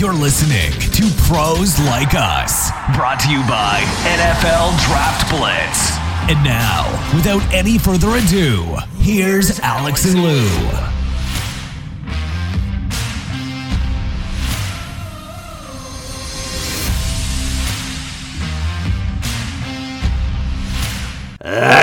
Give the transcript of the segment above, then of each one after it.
You're listening to Pros Like Us, brought to you by NFL Draft Blitz. And now, without any further ado, here's Alex and Lou.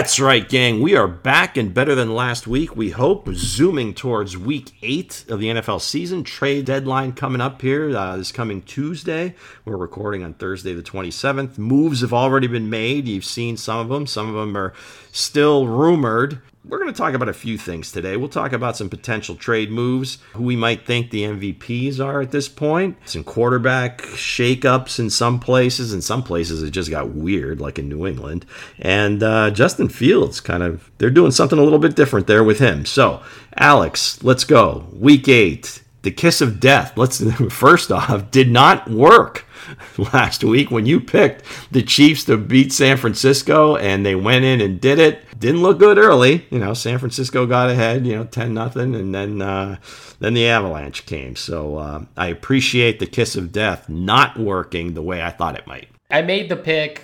That's right, gang. We are back and better than last week. We hope zooming towards week eight of the NFL season. Trade deadline coming up here uh, this coming Tuesday. We're recording on Thursday, the 27th. Moves have already been made. You've seen some of them, some of them are still rumored we're going to talk about a few things today. We'll talk about some potential trade moves, who we might think the MVPs are at this point, some quarterback shakeups in some places. In some places, it just got weird, like in New England. And uh, Justin Fields, kind of, they're doing something a little bit different there with him. So, Alex, let's go. Week eight, the kiss of death. Let's first off, did not work. last week when you picked the Chiefs to beat San Francisco and they went in and did it. Didn't look good early. You know, San Francisco got ahead, you know, 10 nothing, and then uh, then the avalanche came. So uh, I appreciate the kiss of death not working the way I thought it might. I made the pick.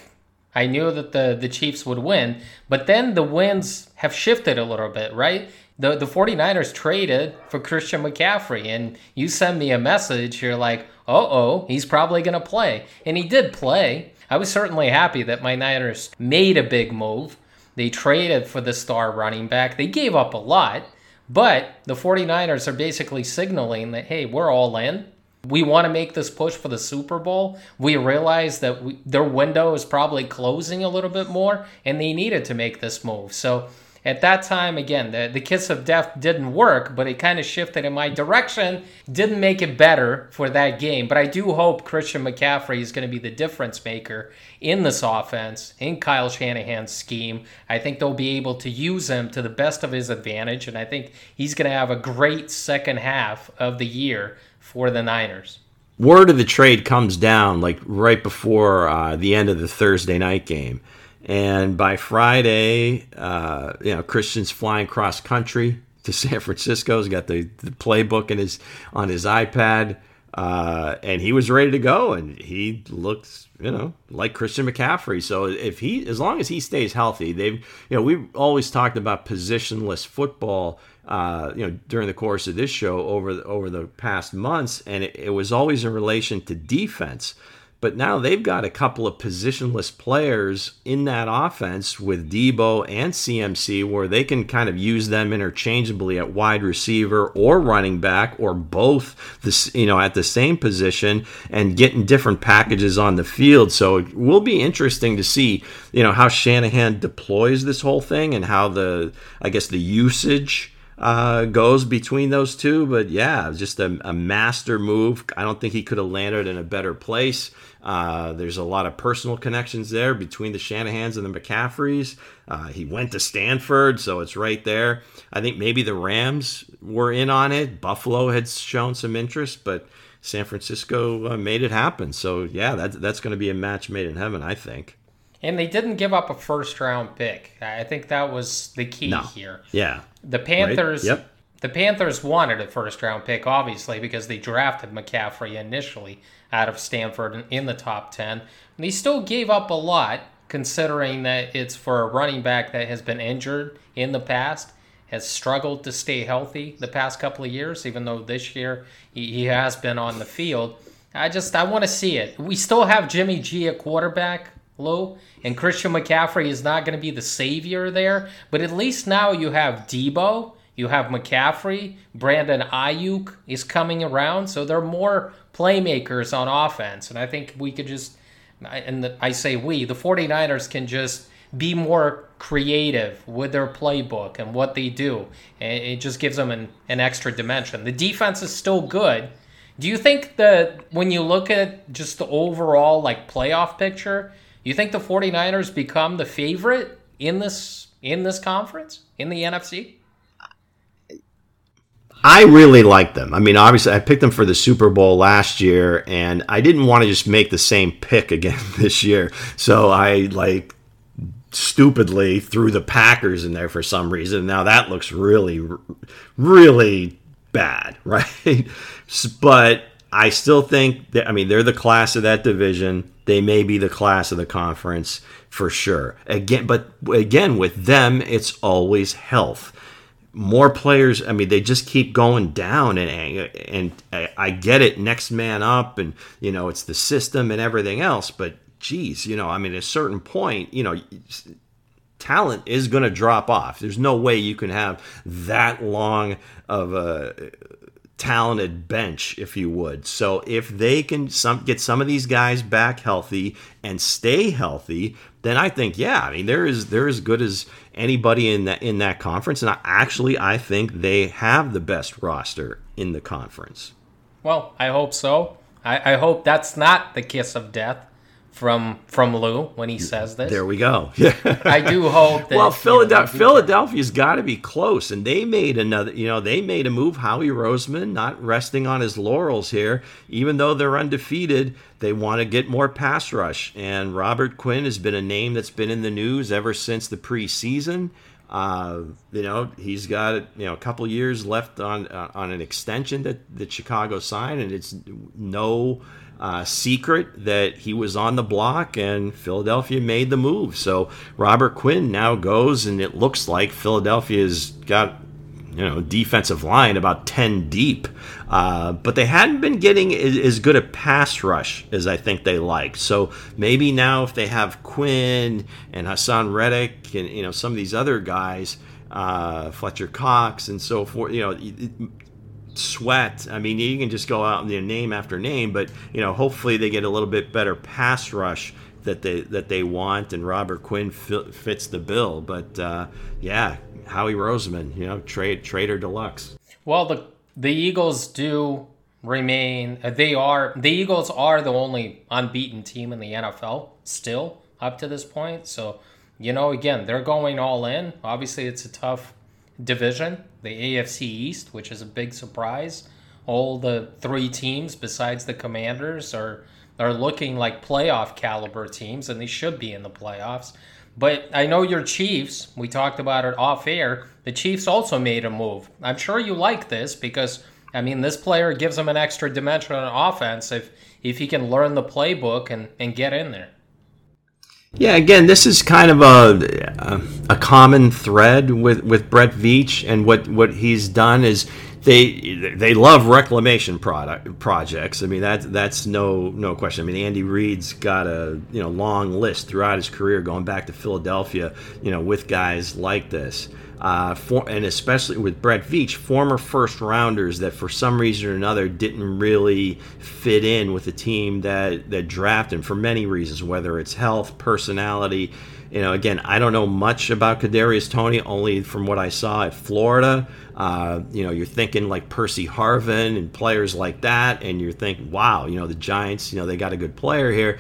I knew that the, the Chiefs would win, but then the wins have shifted a little bit, right? The, the 49ers traded for Christian McCaffrey, and you send me a message, you're like, oh, oh, he's probably going to play. And he did play. I was certainly happy that my Niners made a big move. They traded for the star running back. They gave up a lot, but the 49ers are basically signaling that, hey, we're all in. We want to make this push for the Super Bowl. We realize that we, their window is probably closing a little bit more, and they needed to make this move. So at that time, again, the, the kiss of death didn't work, but it kind of shifted in my direction. Didn't make it better for that game. But I do hope Christian McCaffrey is going to be the difference maker in this offense, in Kyle Shanahan's scheme. I think they'll be able to use him to the best of his advantage. And I think he's going to have a great second half of the year for the Niners word of the trade comes down like right before uh, the end of the Thursday night game. And by Friday, uh, you know, Christian's flying cross country to San Francisco. He's got the, the playbook in his on his iPad, uh, and he was ready to go. And he looks, you know, like Christian McCaffrey. So if he, as long as he stays healthy, they've, you know, we've always talked about positionless football. Uh, you know, during the course of this show over the, over the past months, and it, it was always in relation to defense. But now they've got a couple of positionless players in that offense with Deebo and CMC where they can kind of use them interchangeably at wide receiver or running back or both this you know at the same position and getting different packages on the field. So it will be interesting to see, you know, how Shanahan deploys this whole thing and how the I guess the usage uh, goes between those two. But yeah, just a, a, master move. I don't think he could have landed in a better place. Uh, there's a lot of personal connections there between the Shanahans and the McCaffreys. Uh, he went to Stanford, so it's right there. I think maybe the Rams were in on it. Buffalo had shown some interest, but San Francisco uh, made it happen. So yeah, that, that's going to be a match made in heaven, I think. And they didn't give up a first round pick. I think that was the key no. here. Yeah. The Panthers. Right? Yep. The Panthers wanted a first round pick, obviously, because they drafted McCaffrey initially out of Stanford in the top 10. And they still gave up a lot, considering that it's for a running back that has been injured in the past, has struggled to stay healthy the past couple of years, even though this year he has been on the field. I just I want to see it. We still have Jimmy G at quarterback, Lou, and Christian McCaffrey is not going to be the savior there, but at least now you have Deebo, you have McCaffrey, Brandon Aiyuk is coming around, so there are more playmakers on offense, and I think we could just and I say we, the 49ers can just be more creative with their playbook and what they do. It just gives them an, an extra dimension. The defense is still good. Do you think that when you look at just the overall like playoff picture, you think the 49ers become the favorite in this in this conference in the NFC? I really like them. I mean, obviously, I picked them for the Super Bowl last year, and I didn't want to just make the same pick again this year. So I like stupidly threw the Packers in there for some reason. Now that looks really, really bad, right? but I still think that, I mean, they're the class of that division. They may be the class of the conference for sure. Again, but again, with them, it's always health. More players, I mean, they just keep going down, and and I get it, next man up, and you know, it's the system and everything else. But geez, you know, I mean, at a certain point, you know, talent is going to drop off. There's no way you can have that long of a talented bench, if you would. So if they can some, get some of these guys back healthy and stay healthy, then I think yeah, I mean they're as they're as good as anybody in that in that conference. And I, actually, I think they have the best roster in the conference. Well, I hope so. I, I hope that's not the kiss of death from from Lou when he says this. There we go. Yeah, I do hope. That, well, Philadelphia, you know, Philadelphia's got to be close, and they made another. You know, they made a move. Howie Roseman not resting on his laurels here, even though they're undefeated. They want to get more pass rush, and Robert Quinn has been a name that's been in the news ever since the preseason. Uh, you know, he's got you know a couple years left on uh, on an extension that that Chicago signed, and it's no uh, secret that he was on the block and Philadelphia made the move. So Robert Quinn now goes, and it looks like Philadelphia's got you know defensive line about 10 deep uh, but they hadn't been getting as good a pass rush as i think they like so maybe now if they have quinn and haason reddick and you know some of these other guys uh, fletcher cox and so forth you know Sweat. I mean, you can just go out and you know, name after name, but you know, hopefully they get a little bit better pass rush that they that they want, and Robert Quinn fits the bill. But uh, yeah, Howie Roseman, you know, trade trader deluxe. Well, the the Eagles do remain. Uh, they are the Eagles are the only unbeaten team in the NFL still up to this point. So you know, again, they're going all in. Obviously, it's a tough division, the AFC East, which is a big surprise. All the three teams besides the Commanders are are looking like playoff caliber teams, and they should be in the playoffs. But I know your Chiefs, we talked about it off air. The Chiefs also made a move. I'm sure you like this because I mean this player gives them an extra dimension on offense if if he can learn the playbook and, and get in there. Yeah, again, this is kind of a a common thread with with Brett Veach, and what what he's done is they they love reclamation product projects. I mean that that's no no question. I mean Andy Reid's got a you know long list throughout his career going back to Philadelphia, you know, with guys like this uh, for, and especially with Brett Veach, former first rounders that for some reason or another didn't really fit in with the team that that drafted him for many reasons, whether it's health, personality. You know, again, I don't know much about Kadarius Toney, only from what I saw at Florida. Uh, you know, you're thinking like Percy Harvin and players like that, and you're thinking, wow, you know, the Giants, you know, they got a good player here.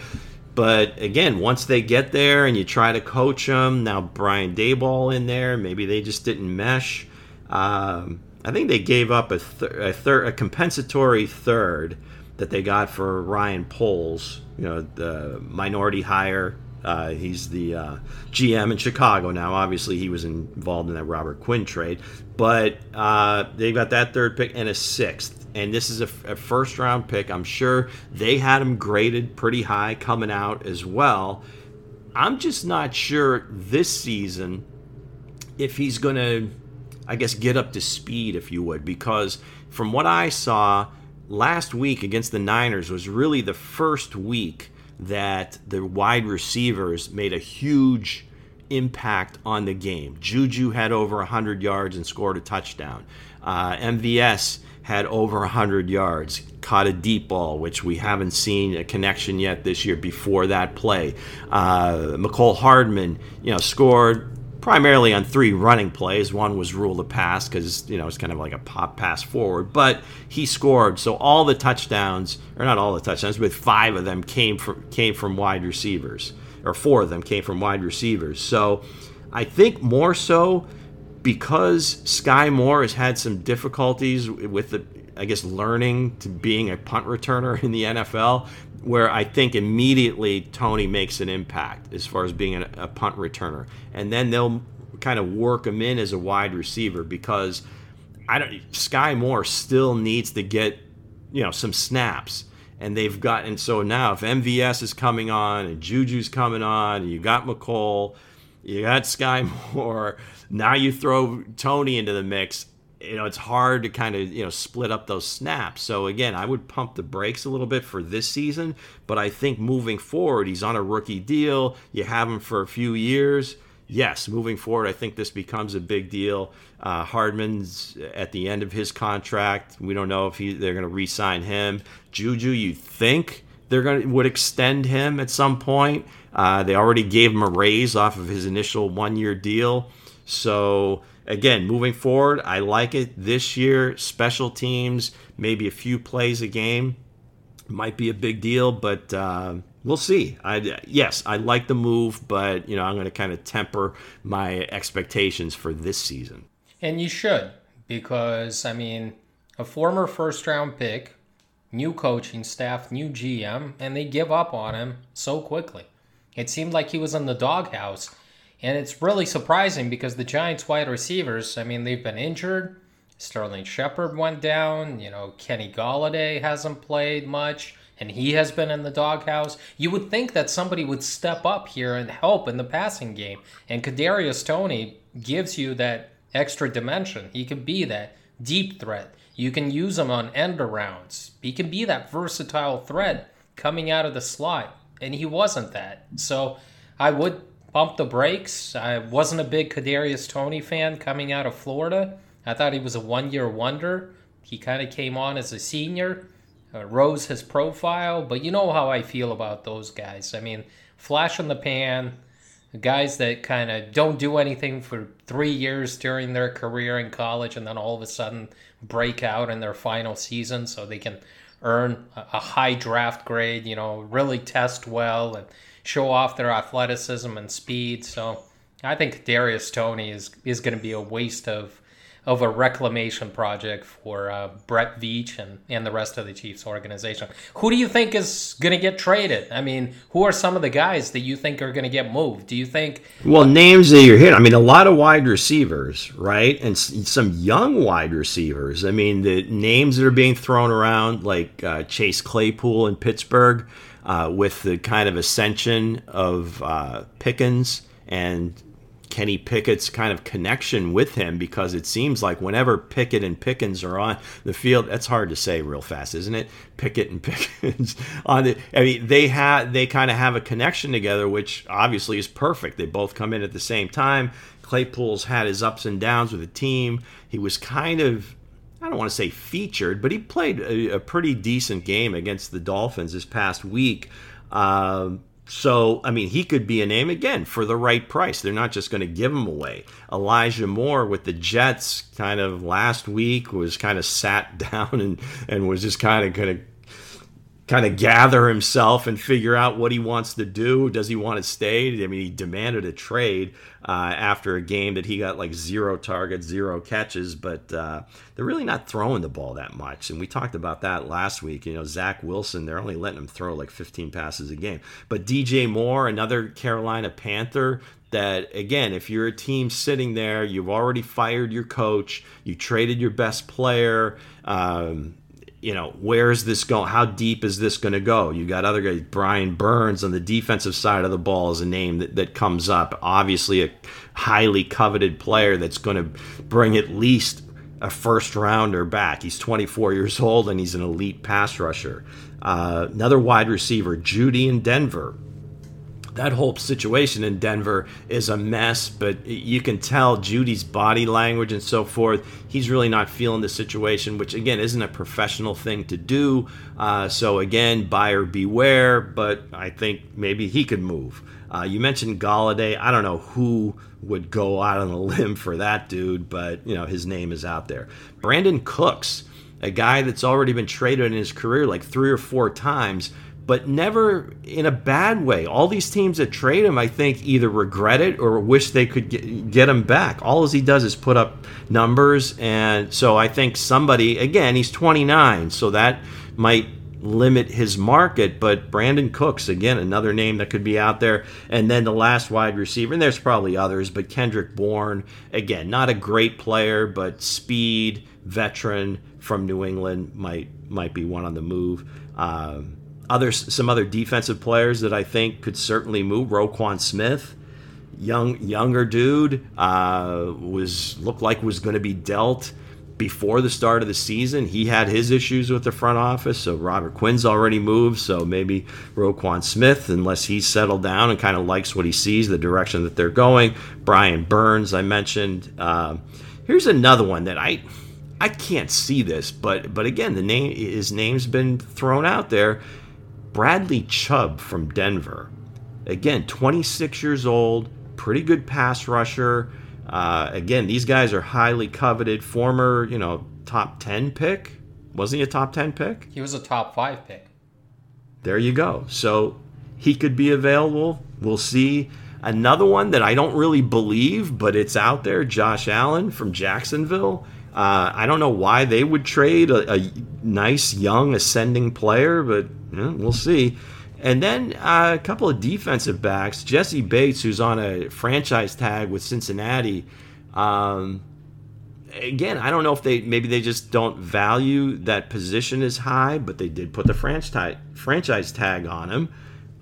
But again, once they get there and you try to coach them, now Brian Daboll in there, maybe they just didn't mesh. Um, I think they gave up a, th- a a compensatory third that they got for Ryan Poles, you know, the minority hire. Uh, he's the uh, GM in Chicago now. Obviously, he was involved in that Robert Quinn trade, but uh, they got that third pick and a sixth and this is a, a, first round pick. I'm sure they had him graded pretty high coming out as well. I'm just not sure this season if he's going to, I guess, get up to speed, if you would, because from what I saw last week against the Niners was really the first week that the wide receivers made a huge impact on the game. Juju had over 100 yards and scored a touchdown. Uh, MVS had over 100 yards, caught a deep ball, which we haven't seen a connection yet this year before that play. Uh, Mecole Hardman, you know, scored primarily on three running plays. One was ruled a pass because, you know, it's kind of like a pop pass forward, but he scored. So all the touchdowns, or not all the touchdowns, but five of them came from, came from wide receivers, or four of them came from wide receivers. So I think more so because Sky Moore has had some difficulties with the, I guess, learning to being a punt returner in the NFL, where I think immediately Toney makes an impact as far as being a, a punt returner, and then they'll kind of work him in as a wide receiver because I don't. Sky Moore still needs to get you know some snaps and they've got and so now if MVS is coming on and Juju's coming on and you got Mecole, you got Sky Moore, now you throw Toney into the mix. You know, it's hard to kind of, you know, split up those snaps. So again, I would pump the brakes a little bit for this season, but I think moving forward, he's on a rookie deal. You have him for a few years yes, moving forward, I think this becomes a big deal. Uh, Hardman's at the end of his contract. We don't know if he, they're going to re-sign him. Juju, you think they're going to would extend him at some point? Uh, they already gave him a raise off of his initial one-year deal. So again, moving forward, I like it this year. Special teams, maybe a few plays a game, might be a big deal, but. Uh, we'll see. I yes, I like the move, but you know I'm going to kind of temper my expectations for this season. And you should, because I mean, a former first round pick, new coaching staff, new GM, and they give up on him so quickly. It seemed like he was in the doghouse. And it's really surprising because the Giants wide receivers, I mean, they've been injured. Sterling Shepard went down. You know, Kenny Golladay hasn't played much and he has been in the doghouse. You would think that somebody would step up here and help in the passing game. And Kadarius Toney gives you that extra dimension. He can be that deep threat. You can use him on end arounds. He can be that versatile threat coming out of the slot, and he wasn't that. So I would bump the brakes. I wasn't a big Kadarius Toney fan coming out of Florida. I thought he was a one-year wonder. He kind of came on as a senior uh, rose his profile. But you know how I feel about those guys. I mean, flash in the pan, guys that kind of don't do anything for three years during their career in college and then all of a sudden break out in their final season so they can earn a high draft grade, you know, really test well and show off their athleticism and speed. So I think Darius Toney is, is going to be a waste of of a reclamation project for uh, Brett Veach and, and the rest of the Chiefs organization. Who do you think is going to get traded? I mean, who are some of the guys that you think are going to get moved? Do you think? Well, names that you're hitting. I mean, a lot of wide receivers, right, and some young wide receivers. I mean, the names that are being thrown around, like uh, Chase Claypool in Pittsburgh, uh, with the kind of ascension of uh, Pickens and Kenny Pickett's kind of connection with him because it seems like whenever Pickett and Pickens are on the field, that's hard to say real fast, isn't it? Pickett and Pickens on the. I mean, they have they kind of have a connection together, which obviously is perfect. They both come in at the same time. Claypool's had his ups and downs with the team. He was kind of I don't want to say featured, but he played a, a pretty decent game against the Dolphins this past week. Um, so, I mean, he could be a name again for the right price. They're not just going to give him away. Elijah Moore with the Jets kind of last week was kind of sat down and, and was just kind of going to kind of gather himself and figure out what he wants to do. Does he want to stay? I mean, he demanded a trade uh, after a game that he got like zero targets, zero catches, but uh, they're really not throwing the ball that much. And we talked about that last week. You know, Zach Wilson, they're only letting him throw like 15 passes a game. But DJ Moore, another Carolina Panther, that again, if you're a team sitting there, you've already fired your coach, you traded your best player. Um, you know, where is this going? How deep is this going to go? You got other guys, Brian Burns on the defensive side of the ball is a name that, that comes up. Obviously, a highly coveted player that's going to bring at least a first rounder back. He's 24 years old and he's an elite pass rusher. Uh, another wide receiver, Jeudy in Denver that whole situation in Denver is a mess, but you can tell Jeudy's body language and so forth. He's really not feeling the situation, which again isn't a professional thing to do. Uh, so again, buyer beware. But I think maybe he could move. Uh, you mentioned Golladay. I don't know who would go out on a limb for that dude, but you know his name is out there. Brandin Cooks, a guy that's already been traded in his career like three or four times but never in a bad way. All these teams that trade him, I think, either regret it or wish they could get, get him back. All he does is put up numbers, and so I think somebody again, he's 29, so that might limit his market. But Brandin Cooks, again, another name that could be out there. And then the last wide receiver, and there's probably others, but Kendrick Bourne, again, not a great player, but speed, veteran from New England might might be one on the move. Um, others, some other defensive players that I think could certainly move. Roquan Smith, young younger dude, uh, was looked like was going to be dealt before the start of the season. He had his issues with the front office, so Robert Quinn's already moved. So maybe Roquan Smith, unless he's settled down and kind of likes what he sees, the direction that they're going. Brian Burns, I mentioned. Uh, here's another one that I. I can't see this, but but again, the name his name's been thrown out there. Bradley Chubb from Denver. Again, 26 years old, pretty good pass rusher. Uh, again, these guys are highly coveted. Former, you know, top 10 pick. Wasn't he a top 10 pick? He was a top five pick. There you go. So he could be available. We'll see. Another one that I don't really believe, but it's out there Josh Allen from Jacksonville. Uh, I don't know why they would trade a, a nice, young, ascending player, but yeah, we'll see. And then uh, a couple of defensive backs. Jessie Bates, who's on a franchise tag with Cincinnati. Um, again, I don't know if they maybe they just don't value that position as high, but they did put the franchise franchise tag on him.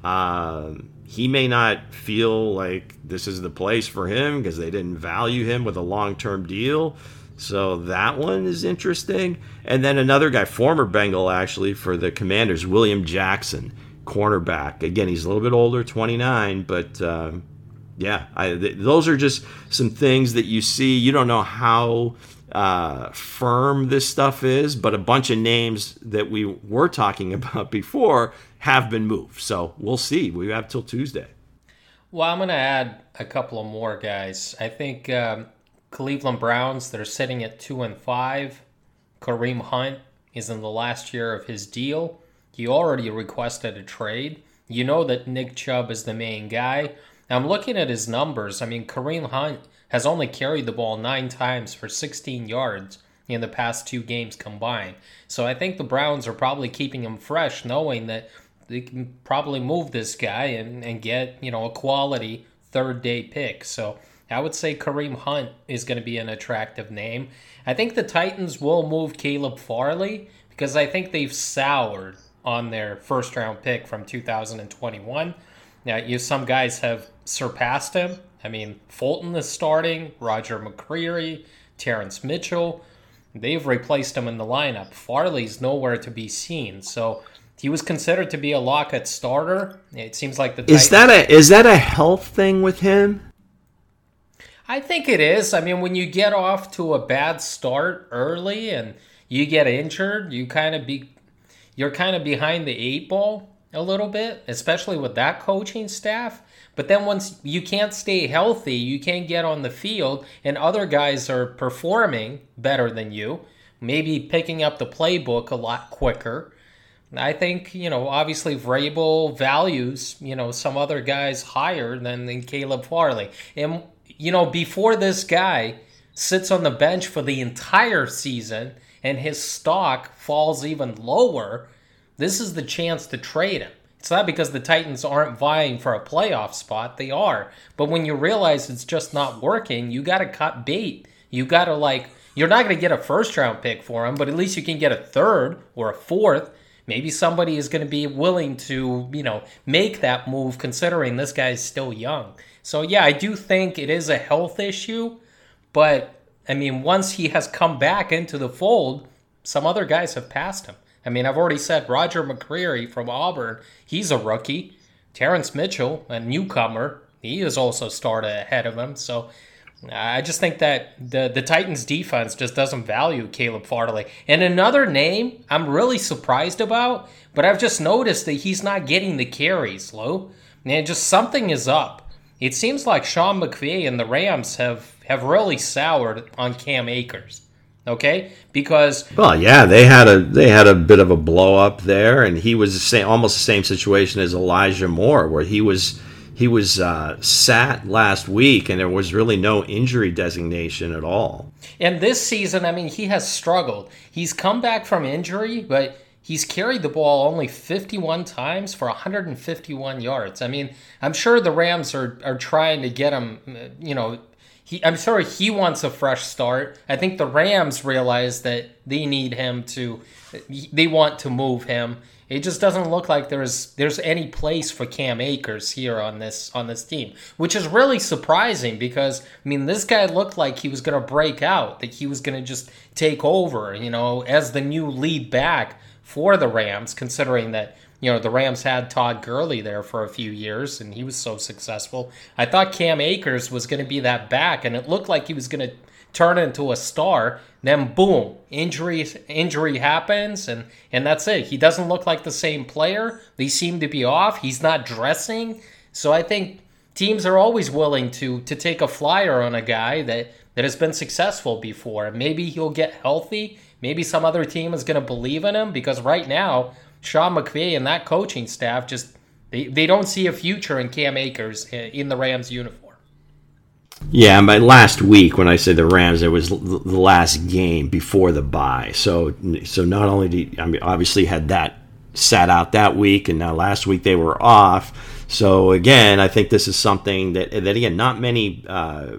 Um, he may not feel like this is the place for him because they didn't value him with a long term deal. So that one is interesting. And then another guy, former Bengal actually for the Commanders, William Jackson cornerback. Again, he's a little bit older, 29, but uh, yeah, I, th- those are just some things that you see. You don't know how uh, firm this stuff is, but a bunch of names that we were talking about before have been moved. So we'll see. We have till Tuesday. Well, I'm going to add a couple of more guys. I think um, Cleveland Browns, they're sitting at two and five. Kareem Hunt is in the last year of his deal. He already requested a trade. You know that Nick Chubb is the main guy. I'm looking at his numbers. I mean, Kareem Hunt has only carried the ball nine times for 16 yards in the past two games combined. So I think the Browns are probably keeping him fresh, knowing that they can probably move this guy and, and get, you know, a quality third day pick. So I would say Kareem Hunt is going to be an attractive name. I think the Titans will move Caleb Farley because I think they've soured on their first round pick from 2021. Now, you some guys have surpassed him. I mean, Fulton is starting, Roger McCreary, Terrance Mitchell. They've replaced him in the lineup. Farley's nowhere to be seen. So he was considered to be a lock at starter. It seems like the Is that a is that a health thing with him? I think it is. I mean, when you get off to a bad start early and you get injured, you kind of be you're kind of behind the eight ball a little bit, especially with that coaching staff. But then once you can't stay healthy, you can't get on the field, and other guys are performing better than you, maybe picking up the playbook a lot quicker. I think, you know, obviously Vrabel values, you know, some other guys higher than, than Caleb Farley. And, you know, before this guy sits on the bench for the entire season – and his stock falls even lower, this is the chance to trade him. It's not because the Titans aren't vying for a playoff spot, they are. But when you realize it's just not working, you got to cut bait. You got to, like, you're not going to get a first round pick for him, but at least you can get a third or a fourth. Maybe somebody is going to be willing to, you know, make that move considering this guy's still young. So, yeah, I do think it is a health issue, but I mean, once he has come back into the fold, some other guys have passed him. I mean, I've already said Roger McCreary from Auburn, he's a rookie. Terrance Mitchell, a newcomer, he is also started ahead of him. So I just think that the, the Titans defense just doesn't value Caleb Farley. And another name I'm really surprised about, but I've just noticed that he's not getting the carries, Lou. And just something is up. It seems like Sean McVay and the Rams have have really soured on Cam Akers. Okay, because well, yeah, they had a they had a bit of a blow up there, and he was the same, almost the same situation as Elijah Moore, where he was he was uh, sat last week, and there was really no injury designation at all. And this season, I mean, he has struggled. He's come back from injury, but he's carried the ball only 51 times for 151 yards. I mean, I'm sure the Rams are, are trying to get him, you know, he, I'm sure he wants a fresh start. I think the Rams realize that they need him to, they want to move him. It just doesn't look like there's there's any place for Cam Akers here on this on this team, which is really surprising because I mean this guy looked like he was to break out, that he was to just take over, you know, as the new lead back for the Rams, considering that you know the Rams had Todd Gurley there for a few years and he was so successful. I thought Cam Akers was going to be that back, and it looked like he was going to turn into a star. Then boom, injury injury happens, and and that's it. He doesn't look like the same player. They seem to be off. He's not dressing. So I think teams are always willing to to take a flyer on a guy that that has been successful before. Maybe he'll get healthy. Maybe some other team is going to believe in him because right now Sean McVay and that coaching staff just they, they don't see a future in Cam Akers eh, in the Rams uniform. Yeah, by last week, when I say the Rams, it was the last game before the bye. So, so not only did I mean, obviously had that sat out that week, and now last week they were off. So again, I think this is something that that again, not many uh,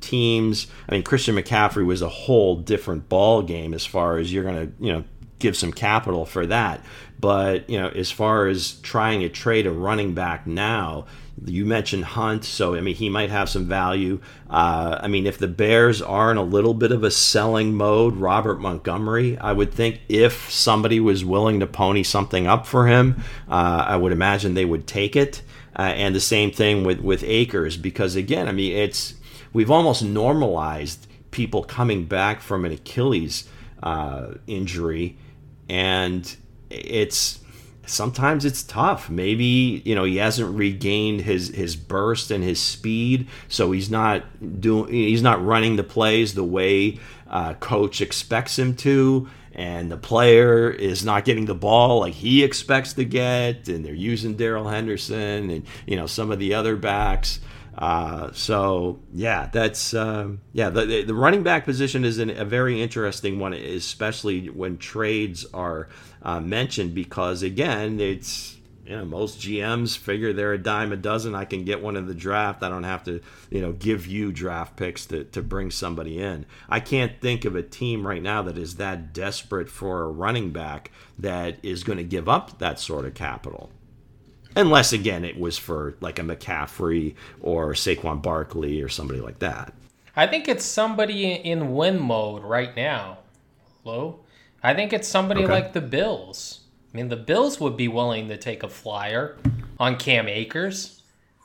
teams. I mean, Christian McCaffrey was a whole different ball game as far as you're going to you know give some capital for that. But you know, as far as trying to trade a running back now, you mentioned Hunt, so I mean he might have some value. Uh, I mean, if the Bears are in a little bit of a selling mode, Robert Montgomery, I would think if somebody was willing to pony something up for him, uh, I would imagine they would take it. Uh, and the same thing with with Akers, because again, I mean it's we've almost normalized people coming back from an Achilles uh, injury, and it's sometimes it's tough. Maybe you know he hasn't regained his his burst and his speed, so he's not doing he's not running the plays the way uh, coach expects him to, and the player is not getting the ball like he expects to get, and they're using Darrell Henderson and you know some of the other backs. Uh, so yeah, that's um, yeah. The, the running back position is an, a very interesting one, especially when trades are uh, mentioned, because again, it's you know most GMs figure they're a dime a dozen. I can get one in the draft. I don't have to you know give you draft picks to to bring somebody in. I can't think of a team right now that is that desperate for a running back that is going to give up that sort of capital unless again it was for like a McCaffrey or Saquon Barkley or somebody like that. I think it's somebody in win mode right now. Low. I think it's somebody okay. like the Bills. I mean, the Bills would be willing to take a flyer on Cam Akers.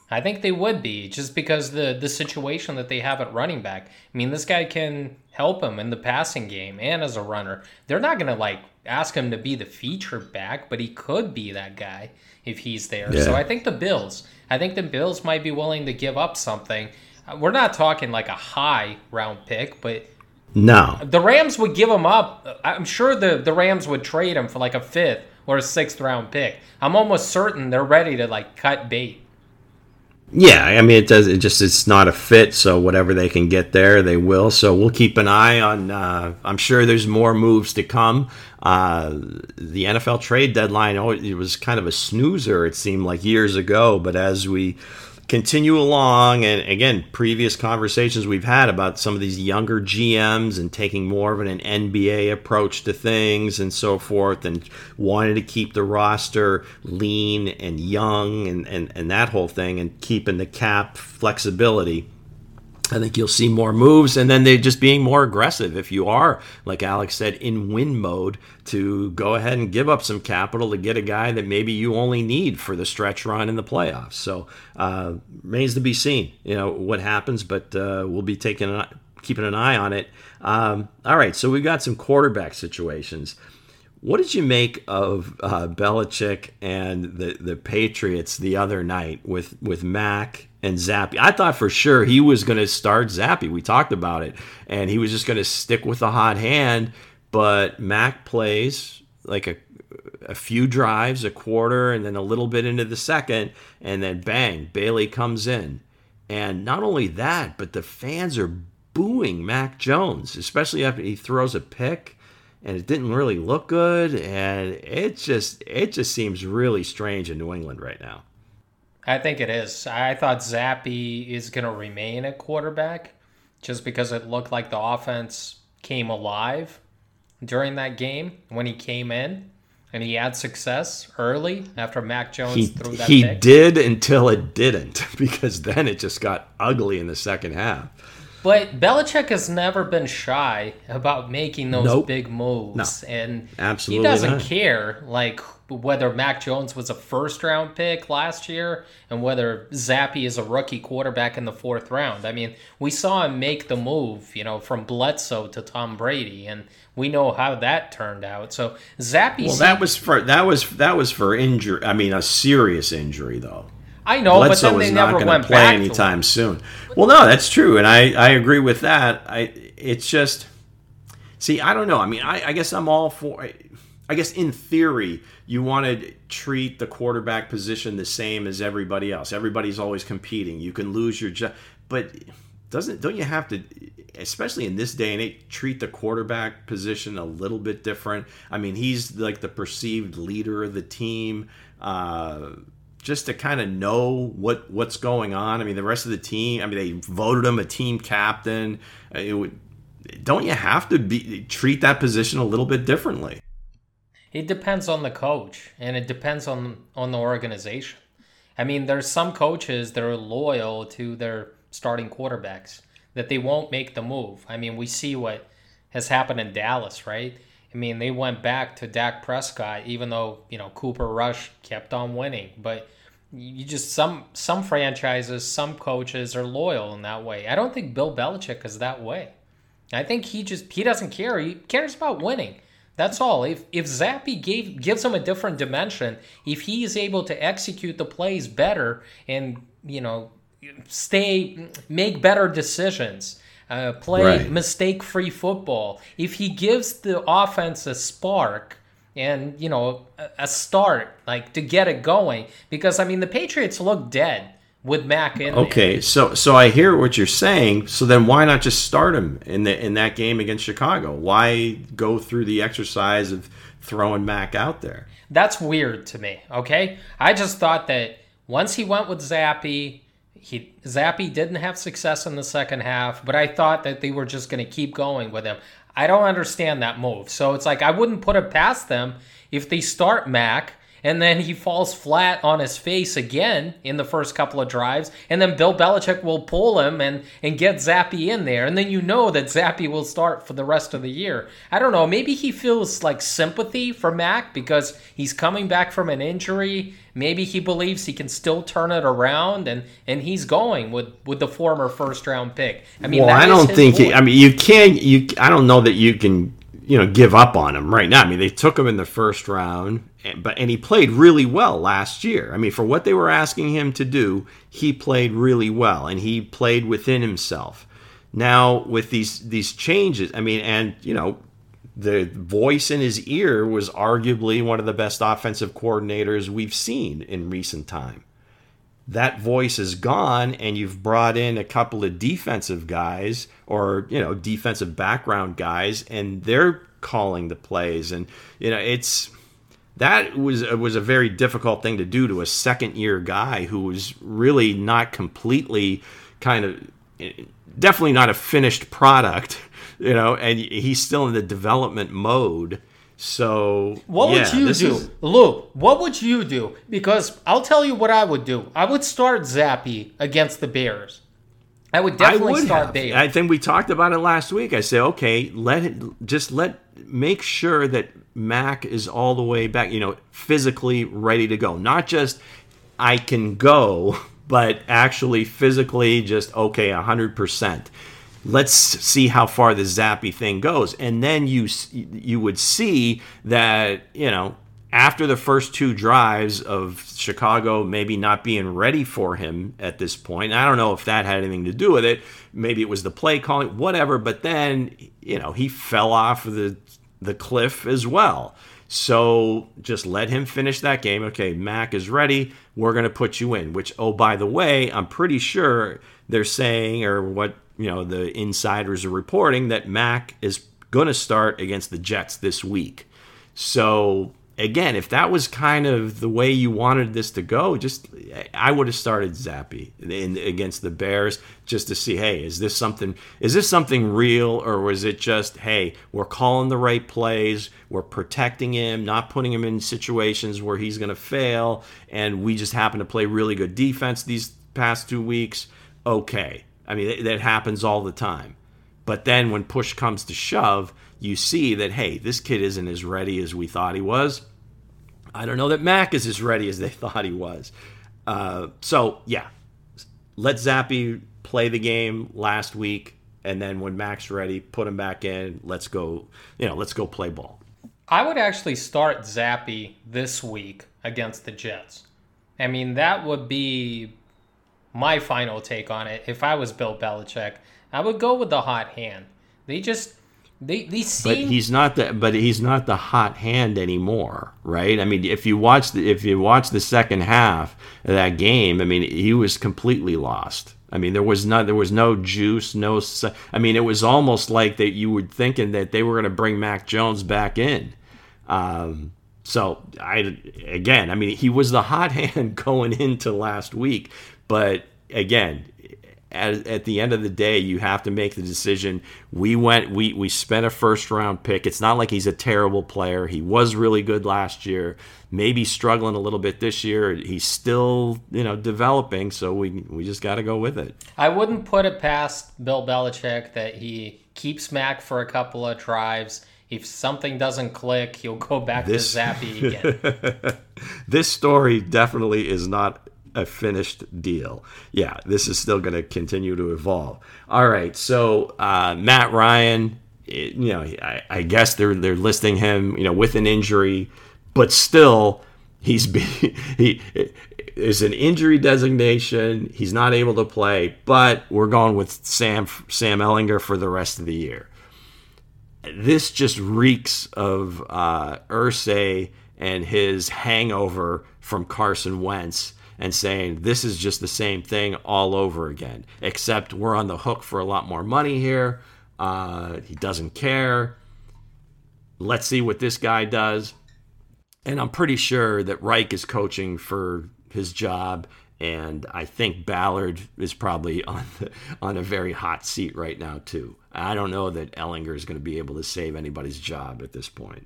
I think they would be just because the the situation that they have at running back. I mean, this guy can help him in the passing game and as a runner. They're not going to like ask him to be the feature back, but he could be that guy if he's there. Yeah. So I think the Bills, I think the Bills might be willing to give up something. Uh, we're not talking like a high round pick, but no, the Rams would give him up. I'm sure the the Rams would trade him for like a fifth or a sixth round pick. I'm almost certain they're ready to like cut bait. Yeah, I mean it does. It just it's not a fit. So whatever they can get there, they will. So we'll keep an eye on. Uh, I'm sure there's more moves to come. Uh, the NFL trade deadline. Oh, it was kind of a snoozer. It seemed like years ago, but as we continue along and again previous conversations we've had about some of these younger GMs and taking more of an NBA approach to things and so forth and wanting to keep the roster lean and young and, and, and that whole thing and keeping the cap flexibility I think you'll see more moves, and then they're just being more aggressive. If you are, like Alex said, in win mode, to go ahead and give up some capital to get a guy that maybe you only need for the stretch run in the playoffs. So uh, remains to be seen, you know, what happens, but uh, we'll be taking keeping an eye on it. Um, all right, so we've got some quarterback situations. What did you make of uh, Belichick and the, the Patriots the other night with, with Mac and Zappe? I thought for sure he was going to start Zappe. We talked about it, and he was just going to stick with the hot hand. But Mac plays like a, a few drives, a quarter, and then a little bit into the second, and then bang, Bailey comes in. And not only that, but the fans are booing Mac Jones, especially after he throws a pick and it didn't really look good, and it just it just seems really strange in New England right now. I think it is. I thought Zappe is going to remain at quarterback just because it looked like the offense came alive during that game when he came in and he had success early after Mac Jones he, threw that He pick. did until it didn't because then it just got ugly in the second half. But Belichick has never been shy about making those Nope. big moves, and Absolutely he doesn't not. care like whether Mac Jones was a first round pick last year and whether Zappe is a rookie quarterback in the fourth round. I mean, we saw him make the move, you know, from Bledsoe to Tom Brady, and we know how that turned out. So Zappe, Well, that was for that was that was for injury. I mean, a serious injury though. I know, but then they never went play back anytime soon. Well, no, that's true, and I I agree with that. I it's just see, I don't know. I mean, I, I guess I'm all for. I guess in theory, you want to treat the quarterback position the same as everybody else. Everybody's always competing. You can lose your job, but doesn't don't you have to especially in this day and age treat the quarterback position a little bit different i mean he's like the perceived leader of the team uh, just to kind of know what what's going on i mean the rest of the team i mean they voted him a team captain Uh, it would, don't you have to be treat that position a little bit differently It depends on the coach and it depends on on the organization. I mean, there's some coaches that are loyal to their starting quarterbacks that they won't make the move. I mean, we see what has happened in Dallas, right? I mean, they went back to Dak Prescott even though, you know, Cooper Rush kept on winning, but you just some some franchises, some coaches are loyal in that way. I don't think Bill Belichick is that way. I think he just he doesn't care. He cares about winning. That's all. If if Zappe gave gives him a different dimension, if he is able to execute the plays better and you know stay make better decisions, uh, play Right. mistake free football, if he gives the offense a spark and you know a, a start like to get it going, because I mean the Patriots look dead with Mac in there. Okay, so so I hear what you're saying. So then why not just start him in the in that game against Chicago? Why go through the exercise of throwing Mac out there? That's weird to me. Okay, I just thought that once he went with Zappe, he Zappe didn't have success in the second half, but I thought that they were just going to keep going with him. I don't understand that move. So it's like I wouldn't put it past them if they start Mac and then he falls flat on his face again in the first couple of drives, and then Bill Belichick will pull him and and get Zappe in there, and then you know that Zappe will start for the rest of the year. I don't know. Maybe he feels like sympathy for Mac because he's coming back from an injury. Maybe he believes he can still turn it around, and and he's going with with the former first round pick. I mean, well, I don't think. He. I mean, you can't. You. I don't know that you can. You know, give up on him right now. I mean, they took him in the first round, but and he played really well last year. I mean, for what they were asking him to do, he played really well, and he played within himself. Now with these these changes, I mean, and you know, the voice in his ear was arguably one of the best offensive coordinators we've seen in recent time that voice is gone and you've brought in a couple of defensive guys or you know defensive background guys and they're calling the plays and you know it's that was was a very difficult thing to do to a second year guy who was really not completely kind of definitely not a finished product you know and he's still in the development mode so What would you do, is- Lou? What would you do? Because I'll tell you what I would do. I would start Zappe against the Bears. I would definitely I would start have. Bears. I think we talked about it last week. I say, okay, let it just let make sure that Mac is all the way back, you know, physically ready to go. Not just I can go, but actually physically just okay, hundred percent. Let's see how far the Zappe thing goes, and then you you would see that you know after the first two drives of Chicago maybe not being ready for him at this point. I don't know if that had anything to do with it. Maybe it was the play calling, whatever. But then, you know, he fell off the the cliff as well. So just let him finish that game. Okay, Mac is ready. We're going to put you in. Which, oh, by the way, I'm pretty sure they're saying, or what you know, the insiders are reporting that Mac is going to start against the Jets this week. So again, if that was kind of the way you wanted this to go, just I would have started Zappe in, against the Bears just to see, hey, is this something? Is this something real, or was it just, hey, we're calling the right plays, we're protecting him, not putting him in situations where he's going to fail, and we just happen to play really good defense these past two weeks? Okay, I mean that happens all the time. But then when push comes to shove, you see that, hey, this kid isn't as ready as we thought he was. I don't know that Mac is as ready as they thought he was. Uh, so, yeah, let Zappe play the game last week. And then when Mac's ready, put him back in. Let's go, you know, let's go play ball. I would actually start Zappe this week against the Jets. I mean, that would be my final take on it. If I was Bill Belichick, I would go with the hot hand. They just they they seem. But he's not the but he's not the hot hand anymore, right? I mean, if you watch the if you watch the second half of that game, I mean, he was completely lost. I mean, there was not there was no juice, no. I mean, it was almost like that you were thinking that they were going to bring Mac Jones back in. Um, so I again, I mean, he was the hot hand going into last week, but again, at, at the end of the day, you have to make the decision. We went, we we spent a first round pick. It's not like he's a terrible player. He was really good last year. Maybe struggling a little bit this year. He's still, you know, developing. So we we just got to go with it. I wouldn't put it past Bill Belichick that he keeps Mac for a couple of drives. If something doesn't click, he'll go back this, to Zappe again. this story definitely is not a finished deal. Yeah, this is still going to continue to evolve. All right, so uh, Matt Ryan, it, you know, I, I, guess they're they're listing him, you know, with an injury, but still, he's be, he is an injury designation. He's not able to play, but we're going with Sam Sam Ehlinger for the rest of the year. This just reeks of uh, Irsay and his hangover from Carson Wentz and saying this is just the same thing all over again, except we're on the hook for a lot more money here. Uh, he doesn't care. Let's see what this guy does. And I'm pretty sure that Reich is coaching for his job, and I think Ballard is probably on the, on a very hot seat right now too. I don't know that Ehlinger is going to be able to save anybody's job at this point.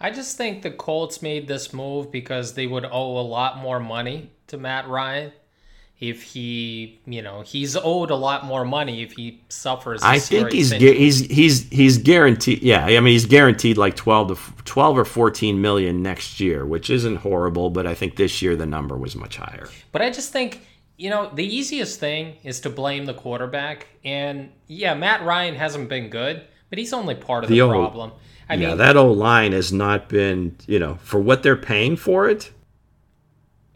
I just think the Colts made this move because they would owe a lot more money to Matt Ryan if he, you know, he's owed a lot more money if he suffers. I think he's gu- he's he's he's guaranteed. Yeah, I mean he's guaranteed like twelve to twelve or fourteen million next year, which isn't horrible. But I think this year the number was much higher. But I just think you know the easiest thing is to blame the quarterback, and yeah, Matt Ryan hasn't been good, but he's only part of the, the old, problem. I yeah, mean, that old line has not been, you know, for what they're paying for it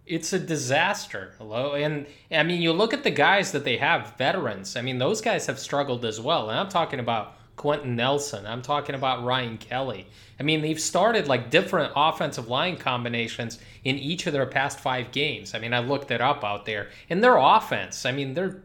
it's a disaster. Hello, and I mean, you look at the guys that they have, veterans. I mean, those guys have struggled as well. And I'm talking about Quenton Nelson. I'm talking about Ryan Kelly. I mean, they've started like different offensive line combinations in each of their past five games. I mean, I looked it up out there, and their offense. I mean, they're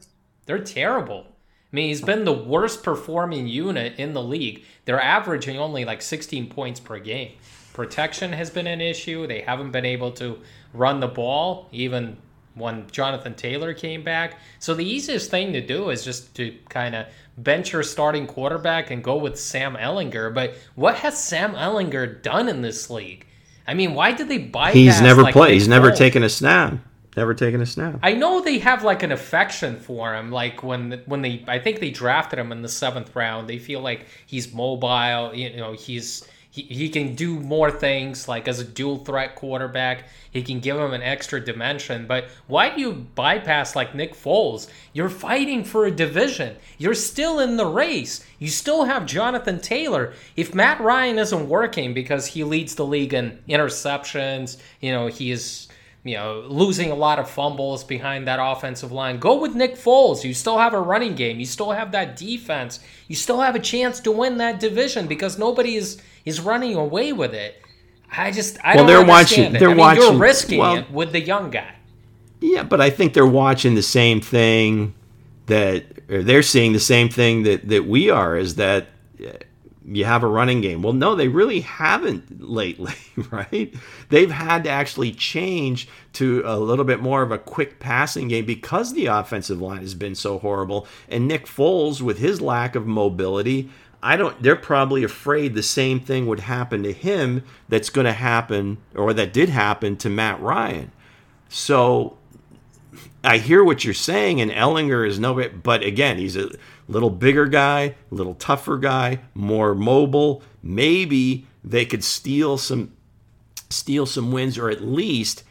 they're terrible. I mean, he's been the worst performing unit in the league. They're averaging only like 16 points per game. Protection has been an issue. They haven't been able to run the ball, even when Jonathan Taylor came back. So the easiest thing to do is just to kind of bench your starting quarterback and go with Sam Ehlinger. But what has Sam Ehlinger done in this league? I mean, why did they buy? He's never like, played. He's never taken a snap. Never taken a snap. I know they have like an affection for him. Like when when they, I think they drafted him in the seventh round. They feel like he's mobile. You know, he's he, he can do more things like as a dual threat quarterback. He can give him an extra dimension. But why do you bypass like Nick Foles? You're fighting for a division. You're still in the race. You still have Jonathan Taylor. If Matt Ryan isn't working because he leads the league in interceptions, you know, he is you know, losing a lot of fumbles behind that offensive line. Go with Nick Foles. You still have a running game. You still have that defense. You still have a chance to win that division because nobody is is running away with it. I just I well, don't they're understand watching, it. They're I mean, watching, you're risking well, it with the young guy. Yeah, but I think they're watching the same thing that or they're seeing the same thing that that we are is that you have a running game. Well, no, they really haven't lately, right? They've had to actually change to a little bit more of a quick passing game because the offensive line has been so horrible. And Nick Foles, with his lack of mobility, I don't. They're probably afraid the same thing would happen to him that's going to happen, or that did happen to Matt Ryan. So I hear what you're saying, and Ehlinger is no bit. But again, he's a little bigger guy, little tougher guy, more mobile. Maybe they could steal some, steal some wins, or at least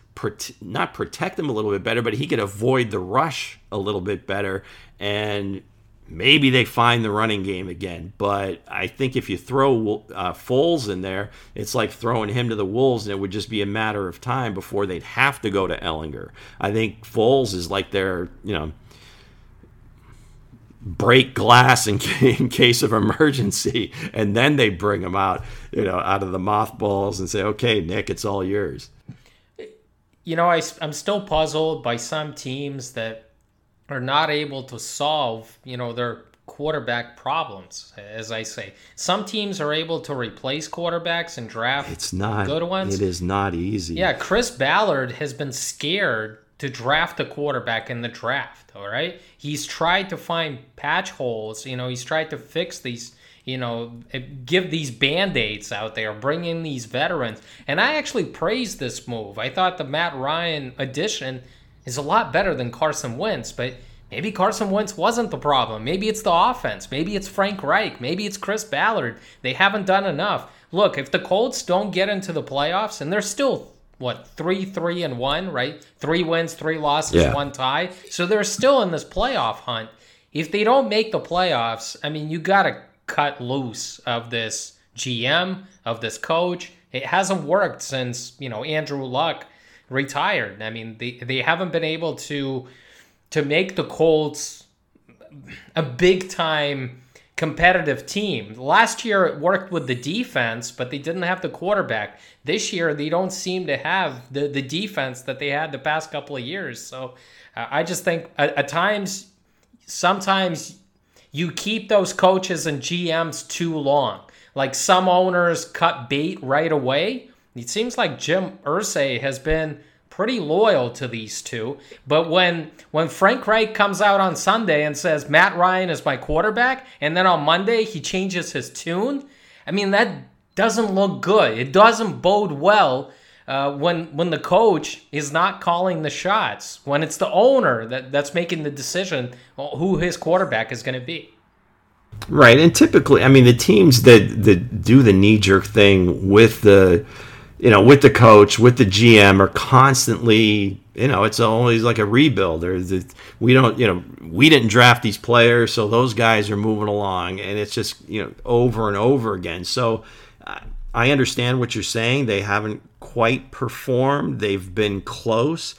not protect him a little bit better, but he could avoid the rush a little bit better and maybe they find the running game again. But I think if you throw uh, Foles in there, it's like throwing him to the Wolves, and it would just be a matter of time before they'd have to go to Ehlinger. I think Foles is like their, you know, break glass in, in case of emergency, and then they bring him out, you know, out of the mothballs and say, "Okay, Nick, it's all yours." You know, I, I'm still puzzled by some teams that are not able to solve, you know, their quarterback problems, as I say. Some teams are able to replace quarterbacks and draft it's not, good ones. It is not easy. Yeah, Chris Ballard has been scared to draft a quarterback in the draft, all right? He's tried to find patch holes, you know, he's tried to fix these you know, eh, give these band aids out there, bring in these veterans. And I actually praised this move. I thought the Matt Ryan addition is a lot better than Carson Wentz, but maybe Carson Wentz wasn't the problem. Maybe it's the offense. Maybe it's Frank Reich. Maybe it's Chris Ballard. They haven't done enough. Look, if the Colts don't get into the playoffs, and they're still what three, three, and one, right? Three wins, three losses, yeah. one tie. So they're still in this playoff hunt. If they don't make the playoffs, I mean, you got to cut loose of this GM, of this coach. It hasn't worked since you know Andrew Luck retired. I mean, they they haven't been able to to make the Colts a big time competitive team. Last year it worked with the defense, but they didn't have the quarterback. This year they don't seem to have the the defense that they had the past couple of years. So uh, I just think at, at times sometimes you keep those coaches and GMs too long. Like some owners cut bait right away it seems like Jim Irsay has been pretty loyal to these two. But when when Frank Reich comes out on Sunday and says Matt Ryan is my quarterback, and then on Monday he changes his tune, I mean that doesn't look good. It doesn't bode well uh, when when the coach is not calling the shots. When it's the owner that, that's making the decision who his quarterback is going to be. Right, and typically, I mean, the teams that that do the knee jerk thing with the you know, with the coach, with the GM, are constantly, you know, it's always like a rebuild. Or the, we don't, you know, we didn't draft these players, so those guys are moving along, and it's just, you know, over and over again. So I understand what you're saying. They haven't quite performed. They've been close,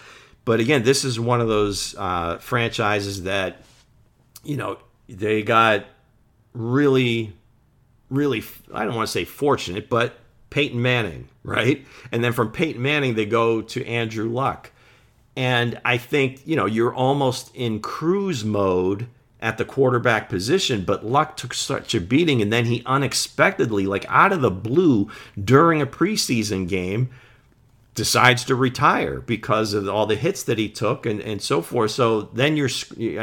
but again, this is one of those uh, franchises that, you know, they got really, really. I don't want to say fortunate, but Peyton Manning, right? And then from Peyton Manning, they go to Andrew Luck. And I think, you know, you're almost in cruise mode at the quarterback position, but Luck took such a beating. And then he unexpectedly, like out of the blue during a preseason game, decides to retire because of all the hits that he took and, and so forth. So then you're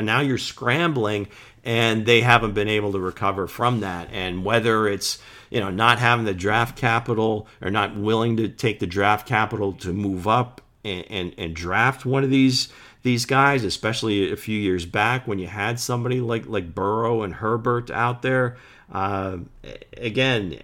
now you're scrambling and they haven't been able to recover from that. And whether it's you know, not having the draft capital or not willing to take the draft capital to move up and, and, and draft one of these these guys, especially a few years back when you had somebody like like Burrow and Herbert out there. Uh, again,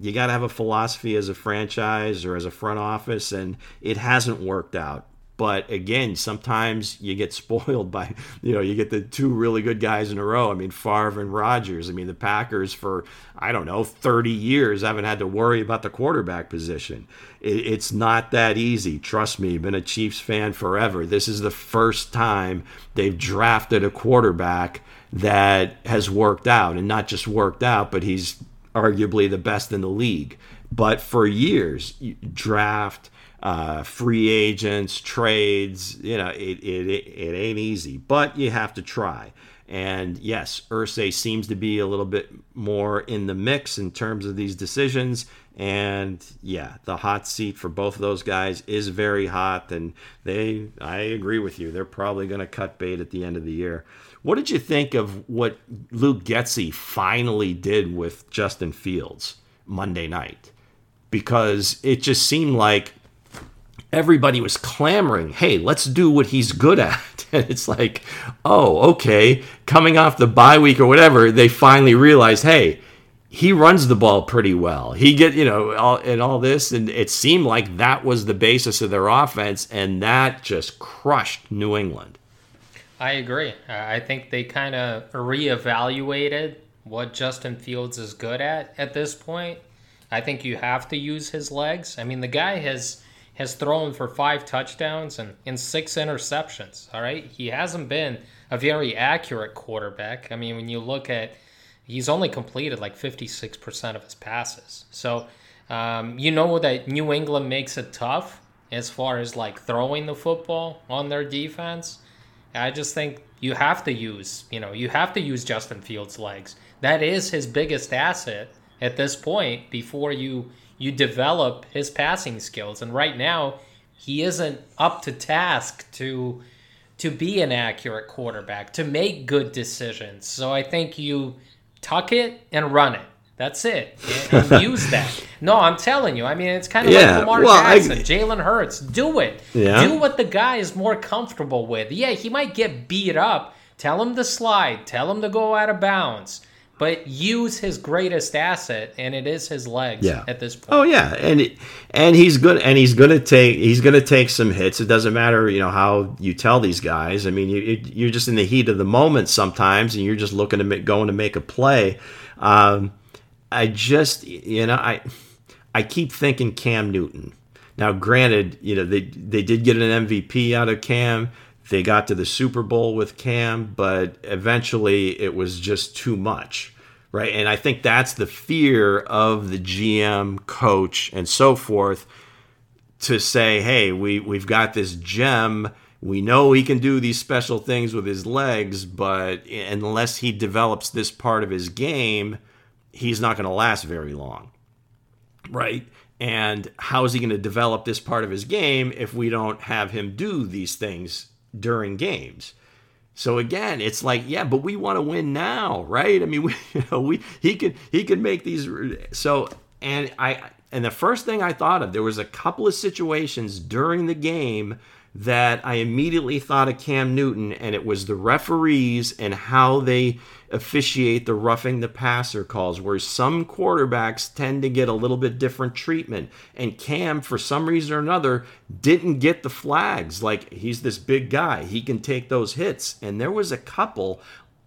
you got to have a philosophy as a franchise or as a front office, and it hasn't worked out. But again, sometimes you get spoiled by, you know, you get the two really good guys in a row. I mean, Favre and Rodgers. I mean, the Packers for, I don't know, 30 years haven't had to worry about the quarterback position. It's not that easy. Trust me, been a Chiefs fan forever. This is the first time they've drafted a quarterback that has worked out and not just worked out, but he's arguably the best in the league. But for years, draft uh, free agents, trades. You know, it, it, it ain't easy, but you have to try. And yes, Irsay seems to be a little bit more in the mix in terms of these decisions. And yeah, the hot seat for both of those guys is very hot. And they, I agree with you, they're probably going to cut bait at the end of the year. What did you think of what Luke Getsy finally did with Justin Fields Monday night? Because it just seemed like everybody was clamoring, hey, let's do what he's good at. And it's like, oh, okay. Coming off the bye week or whatever, they finally realized, hey, he runs the ball pretty well. He get, you know, all, and all this. And it seemed like that was the basis of their offense. And that just crushed New England. I agree. I think they kind of reevaluated what Justin Fields is good at at this point. I think you have to use his legs. I mean, the guy has has thrown for five touchdowns and, and six interceptions. All right. He hasn't been a very accurate quarterback. I mean, when you look at, he's only completed like 56% of his passes. So, um, you know that New England makes it tough as far as like throwing the football on their defense. I just think you have to use, you know, you have to use Justin Fields' legs. That is his biggest asset at this point before you you develop his passing skills. And right now, he isn't up to task to to be an accurate quarterback, to make good decisions. So I think you tuck it and run it. That's it. And, and use that. No, I'm telling you. I mean, it's kind of yeah, like Lamar well, Jackson, Jalen Hurts. Do it. Yeah. Do what the guy is more comfortable with. Yeah, he might get beat up. Tell him to slide. Tell him to go out of bounds but use his greatest asset, and it is his legs. Yeah. At this point. Oh yeah, and it, and he's good, and he's gonna take he's gonna take some hits. It doesn't matter, you know, how you tell these guys. I mean, you you're just in the heat of the moment sometimes, and you're just looking to make, going to make a play. Um, I just, you know, I I keep thinking Cam Newton. Now, granted, you know they they did get an MVP out of Cam. They got to the Super Bowl with Cam, but eventually it was just too much, right? And I think that's the fear of the GM, coach, and so forth to say, hey, we, we've got this gem. We know he can do these special things with his legs, but unless he develops this part of his game, he's not going to last very long, right? And how is he going to develop this part of his game if we don't have him do these things during games. So again, it's like, yeah, but we want to win now, right? I mean, we, you know, we he could he could make these. So and I and the first thing I thought of, there was a couple of situations during the game that I immediately thought of Cam Newton, and it was the referees and how they officiate the roughing the passer calls, where some quarterbacks tend to get a little bit different treatment. And Cam, for some reason or another, didn't get the flags. Like he's this big guy, he can take those hits. And there was a couple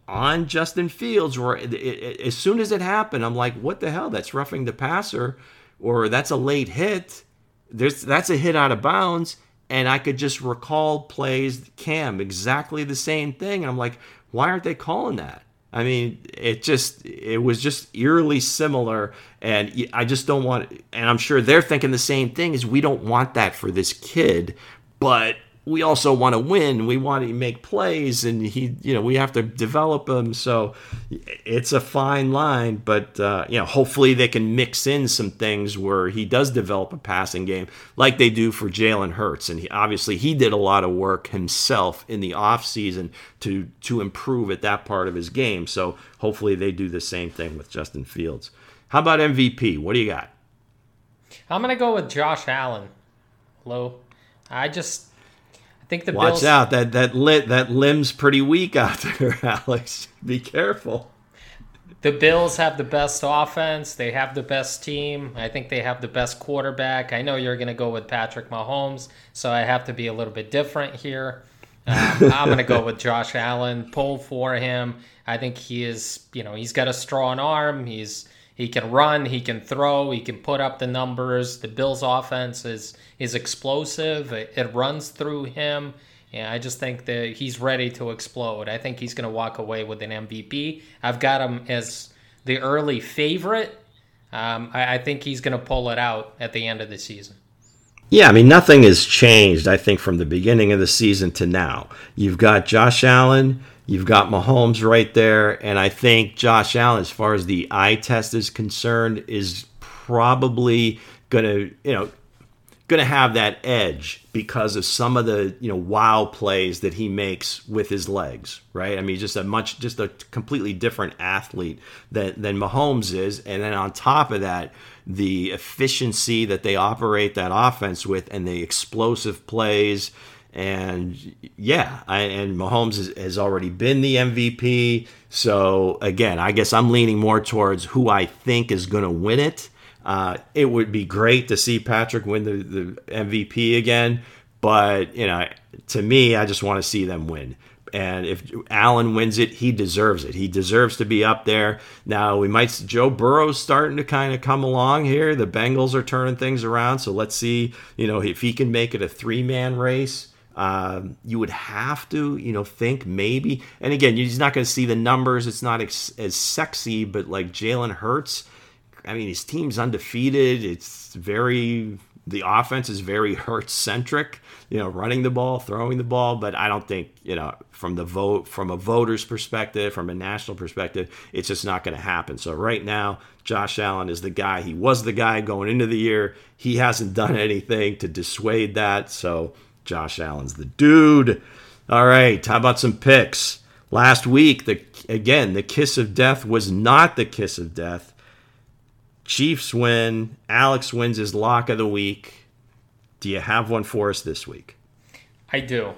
on Justin Fields where it, it, as soon as it happened, I'm like, what the hell? That's roughing the passer, or that's a late hit. There's that's a hit out of bounds and I could just recall plays Cam exactly the same thing. And I'm like, why aren't they calling that? I mean, it just it was just eerily similar, and I just don't want. And I'm sure they're thinking the same thing: is we don't want that for this kid, but we also want to win. We want to make plays, and he, you know, we have to develop him. So it's a fine line, but uh, you know, hopefully they can mix in some things where he does develop a passing game, like they do for Jalen Hurts. And he, obviously, he did a lot of work himself in the off season to to improve at that part of his game. So hopefully they do the same thing with Justin Fields. How about MVP? What do you got? I'm gonna go with Josh Allen. Low. I just think the watch Bills... out that that lit that limb's pretty weak out there, Alex. Be careful. The Bills have the best offense. They have the best team. I think they have the best quarterback. I know you're going to go with Patrick Mahomes, so I have to be a little bit different here. Um, I'm going to go with Josh Allen. Pull for him. I think he is, you know, he's got a strong arm. He's he can run, he can throw, he can put up the numbers. The Bills' offense is is explosive. It, it runs through him. And I just think that he's ready to explode. I think he's going to walk away with an MVP. I've got him as the early favorite. Um, I, I think he's going to pull it out at the end of the season. Yeah, I mean, nothing has changed, I think, from the beginning of the season to now. You've got Josh Allen, you've got Mahomes right there, and I think Josh Allen, as far as the eye test is concerned, is probably to, you know, to have that edge because of some of the you know wow plays that he makes with his legs right? I mean just a much just a completely different athlete than than mahomes is. And then on top of that the efficiency that they operate that offense with and the explosive plays and yeah, I, and Mahomes has, has, already been the MVP. So again, I guess I'm leaning more towards who I think is going to win it. Uh, it would be great to see Patrick win the, the MVP again, but you know, to me, I just want to see them win. And if Allen wins it, he deserves it. He deserves to be up there. Now we might Joe Burrow's starting to kind of come along here. The Bengals are turning things around, so let's see. You know, if he can make it a three man race. Um, you would have to, you know, think maybe. And again, you're just not going to see the numbers. It's not ex- as sexy, but like Jalen Hurts, I mean, his team's undefeated. It's very the offense is very Hurts centric. You know, running the ball, throwing the ball, but I don't think you know from the vote from a voter's perspective, from a national perspective, it's just not going to happen. So right now, Josh Allen is the guy. He was the guy going into the year. He hasn't done anything to dissuade that. So Josh Allen's the dude. All right, how about some picks? Last week, the again, the kiss of death was not the kiss of death. Chiefs win. Alex wins his lock of the week. Do you have one for us this week? I do.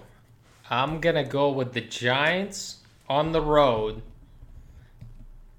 I'm going to go with the Giants on the road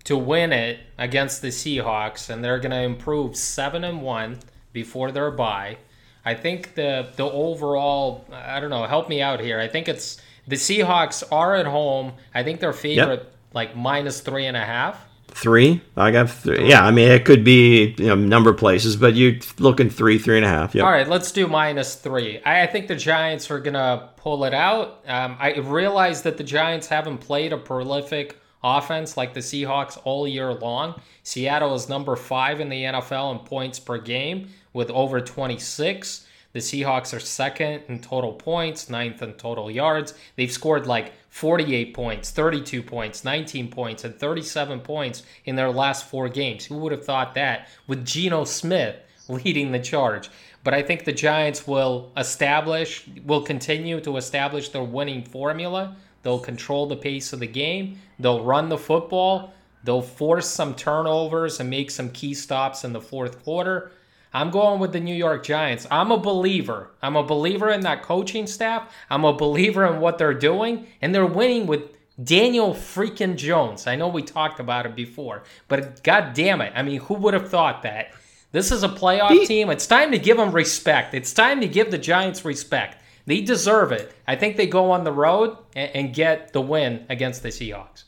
to win it against the Seahawks, and they're going to improve 7 and 1 before their bye. I think the the overall I don't know, help me out here. I think it's the Seahawks are at home. I think they're favorite yep. like minus three and a half. Three? I got three. Yeah, I mean it could be you know number of places, but you're looking three, three and a half. Yeah. All right, let's do minus three. I, I think the Giants are gonna pull it out. Um, I realize that the Giants haven't played a prolific offense like the Seahawks all year long. Seattle is number five in the NFL in points per game with over 26. The Seahawks are second in total points, ninth in total yards. They've scored like 48 points, 32 points, 19 points, and 37 points in their last four games. Who would have thought that with Geno Smith leading the charge? But I think the Giants will establish, will continue to establish their winning formula. They'll control the pace of the game. They'll run the football. They'll force some turnovers and make some key stops in the fourth quarter. I'm going with the New York Giants. I'm a believer. I'm a believer in that coaching staff. I'm a believer in what they're doing, and they're winning with Daniel freaking Jones. I know we talked about it before, but god damn it. I mean, who would have thought that? This is a playoff team. It's time to give them respect. It's time to give the Giants respect. They deserve it. I think they go on the road and, and get the win against the Seahawks.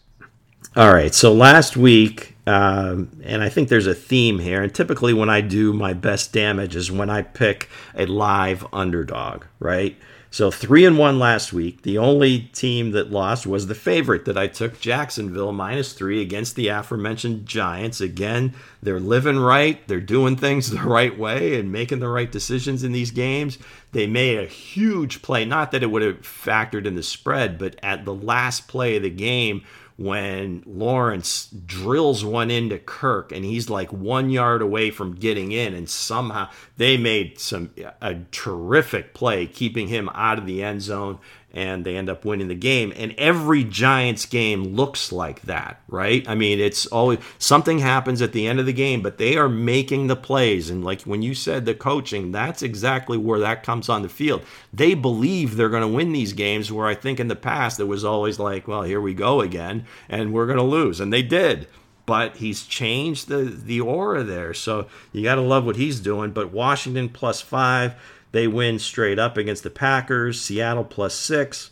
All right. So last week, um, and I think there's a theme here. And typically, when I do my best damage is when I pick a live underdog, right? So three and one last week. The only team that lost was the favorite that I took, Jacksonville minus three against the aforementioned Giants. Again, they're living right. They're doing things the right way and making the right decisions in these games. They made a huge play. Not that it would have factored in the spread, but at the last play of the game when Lawrence drills one into Kirk and he's like one yard away from getting in, and somehow they made some a terrific play keeping him out of the end zone and they end up winning the game. And every Giants game looks like that, right? I mean, it's always something happens at the end of the game, but they are making the plays. And like when you said the coaching, that's exactly where that comes on the field. They believe they're going to win these games, where I think in the past it was always like, well, here we go again, and we're going to lose. And they did. But he's changed the, the aura there. So you got to love what he's doing. But Washington plus five. They win straight up against the Packers, Seattle plus six.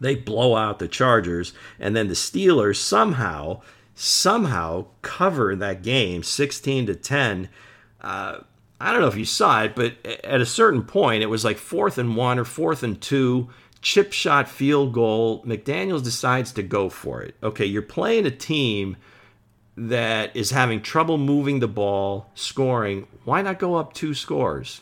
They blow out the Chargers, and then the Steelers somehow, somehow cover that game 16 to 10. Uh, I don't know if you saw it, but at a certain point, it was like fourth and one or fourth and two, chip shot field goal. McDaniels decides to go for it. Okay, you're playing a team that is having trouble moving the ball, scoring. Why not go up two scores?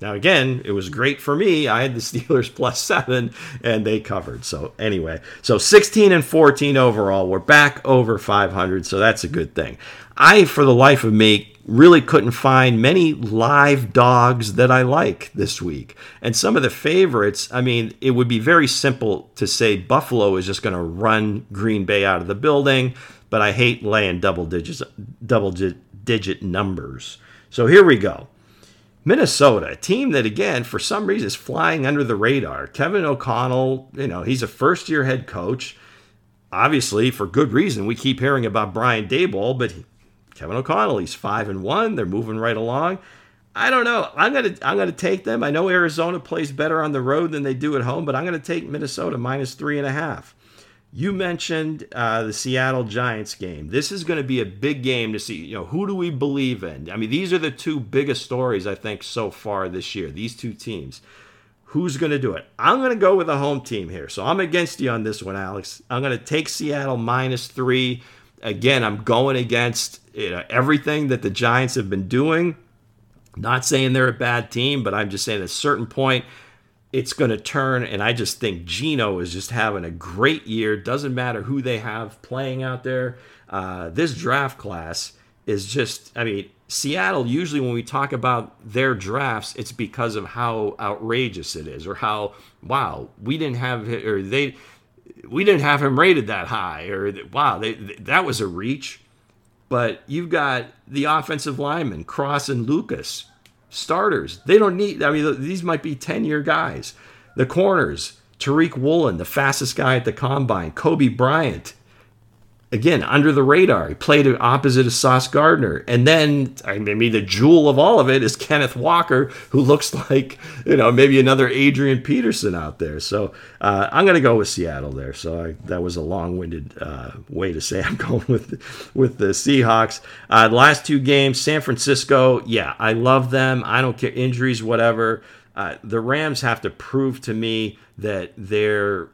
Now, again, it was great for me. I had the Steelers plus seven, and they covered. So, anyway, so 16 and 14 overall. We're back over 500, so that's a good thing. I, for the life of me, really couldn't find many live dogs that I like this week. And some of the favorites, I mean, it would be very simple to say Buffalo is just going to run Green Bay out of the building, but I hate laying double digits double digit numbers. So here we go. Minnesota, a team that again, for some reason, is flying under the radar. Kevin O'Connell, you know, he's a first year head coach. Obviously, for good reason, we keep hearing about Brian Daboll, but Kevin O'Connell, he's five and one. They're moving right along. I don't know. I'm gonna I'm gonna take them. I know Arizona plays better on the road than they do at home, but I'm gonna take Minnesota minus three and a half. You mentioned uh, the Seattle Giants game. This is going to be a big game to see. You know, who do we believe in? I mean, these are the two biggest stories I think so far this year. These two teams. Who's going to do it? I'm going to go with a home team here. So I'm against you on this one, Alex. I'm going to take Seattle minus three. Again, I'm going against you know, everything that the Giants have been doing. Not saying they're a bad team, but I'm just saying at a certain point, it's going to turn. And I just think Geno is just having a great year. Doesn't matter who they have playing out there. Uh, this draft class is just, I mean, Seattle, usually when we talk about their drafts, it's because of how outrageous it is or how, wow, we didn't have, or they, we didn't have him rated that high or wow, they, that was a reach. But you've got the offensive lineman, Cross and Lucas starters. They don't need, I mean, these might be 10 year guys. The corners, Tariq Woolen, the fastest guy at the combine, Coby Bryant, again under the radar. He played opposite of Sauce Gardner, and then I mean the jewel of all of it is Kenneth Walker, who looks like you know maybe another Adrian Peterson out there. So uh, I'm going to go with Seattle there. So I, that was a long-winded uh, way to say I'm going with with the Seahawks. Uh, last two games, San Francisco. Yeah, I love them. I don't care injuries, whatever. Uh, the Rams have to prove to me that they're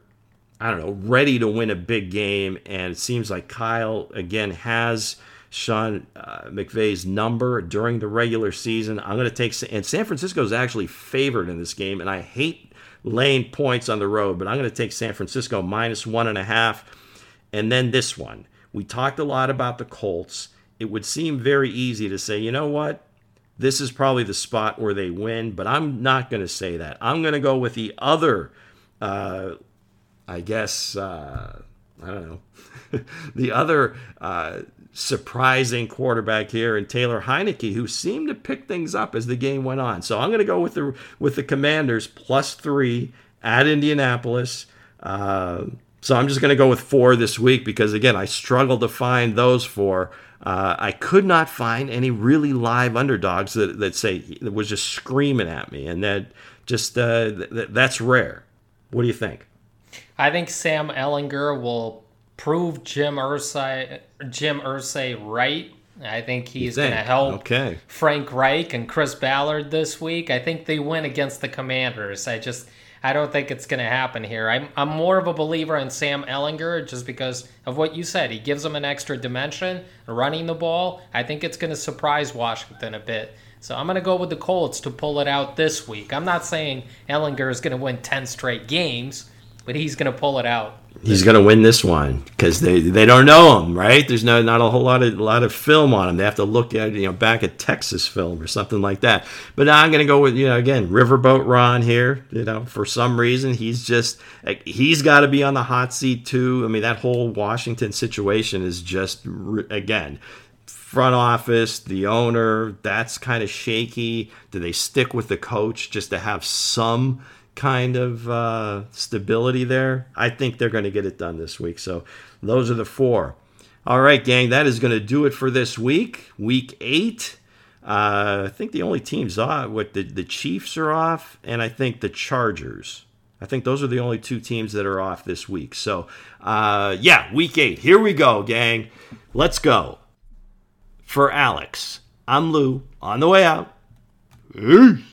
I don't know, ready to win a big game. And it seems like Kyle, again, has Sean uh, McVay's number during the regular season. I'm going to take, and San Francisco is actually favored in this game. And I hate laying points on the road, but I'm going to take San Francisco minus one and a half. And then this one. We talked a lot about the Colts. It would seem very easy to say, you know what? This is probably the spot where they win, but I'm not going to say that. I'm going to go with the other uh, I guess, uh, I don't know, the other uh, surprising quarterback here and Taylor Heinicke, who seemed to pick things up as the game went on. So I'm going to go with the with the Commanders plus three at Indianapolis. Uh, so I'm just going to go with four this week because again I struggled to find those four. Uh, I could not find any really live underdogs that, that say that was just screaming at me, and that just uh, th- that's rare. What do you think? I think Sam Ehlinger will prove Jim Irsay Jim Irsay right. I think he's going to help okay. Frank Reich and Chris Ballard this week. I think they win against the Commanders. I just I don't think it's going to happen here. I'm, I'm more of a believer in Sam Ehlinger just because of what you said. He gives them an extra dimension running the ball. I think it's going to surprise Washington a bit. So I'm going to go with the Colts to pull it out this week. I'm not saying Ellinger is going to win 10 straight games, but he's going to pull it out. He's going to win this one because they, they don't know him, right? There's no not a whole lot of lot of film on him. They have to look at you know back at Texas film or something like that. But I'm going to go with you know again Riverboat Ron here. You know for some reason he's just he's got to be on the hot seat too. I mean that whole Washington situation is just again front office, the owner, that's kind of shaky. Do they stick with the coach just to have some kind of uh, stability there. I think they're going to get it done this week. So those are the four. All right, gang, that is going to do it for this week, week eight. Uh, I think the only teams off, what the, the Chiefs are off, and I think the Chargers. I think those are the only two teams that are off this week. So, uh, yeah, week eight. Here we go, gang. Let's go. For Alex, I'm Lou on the way out.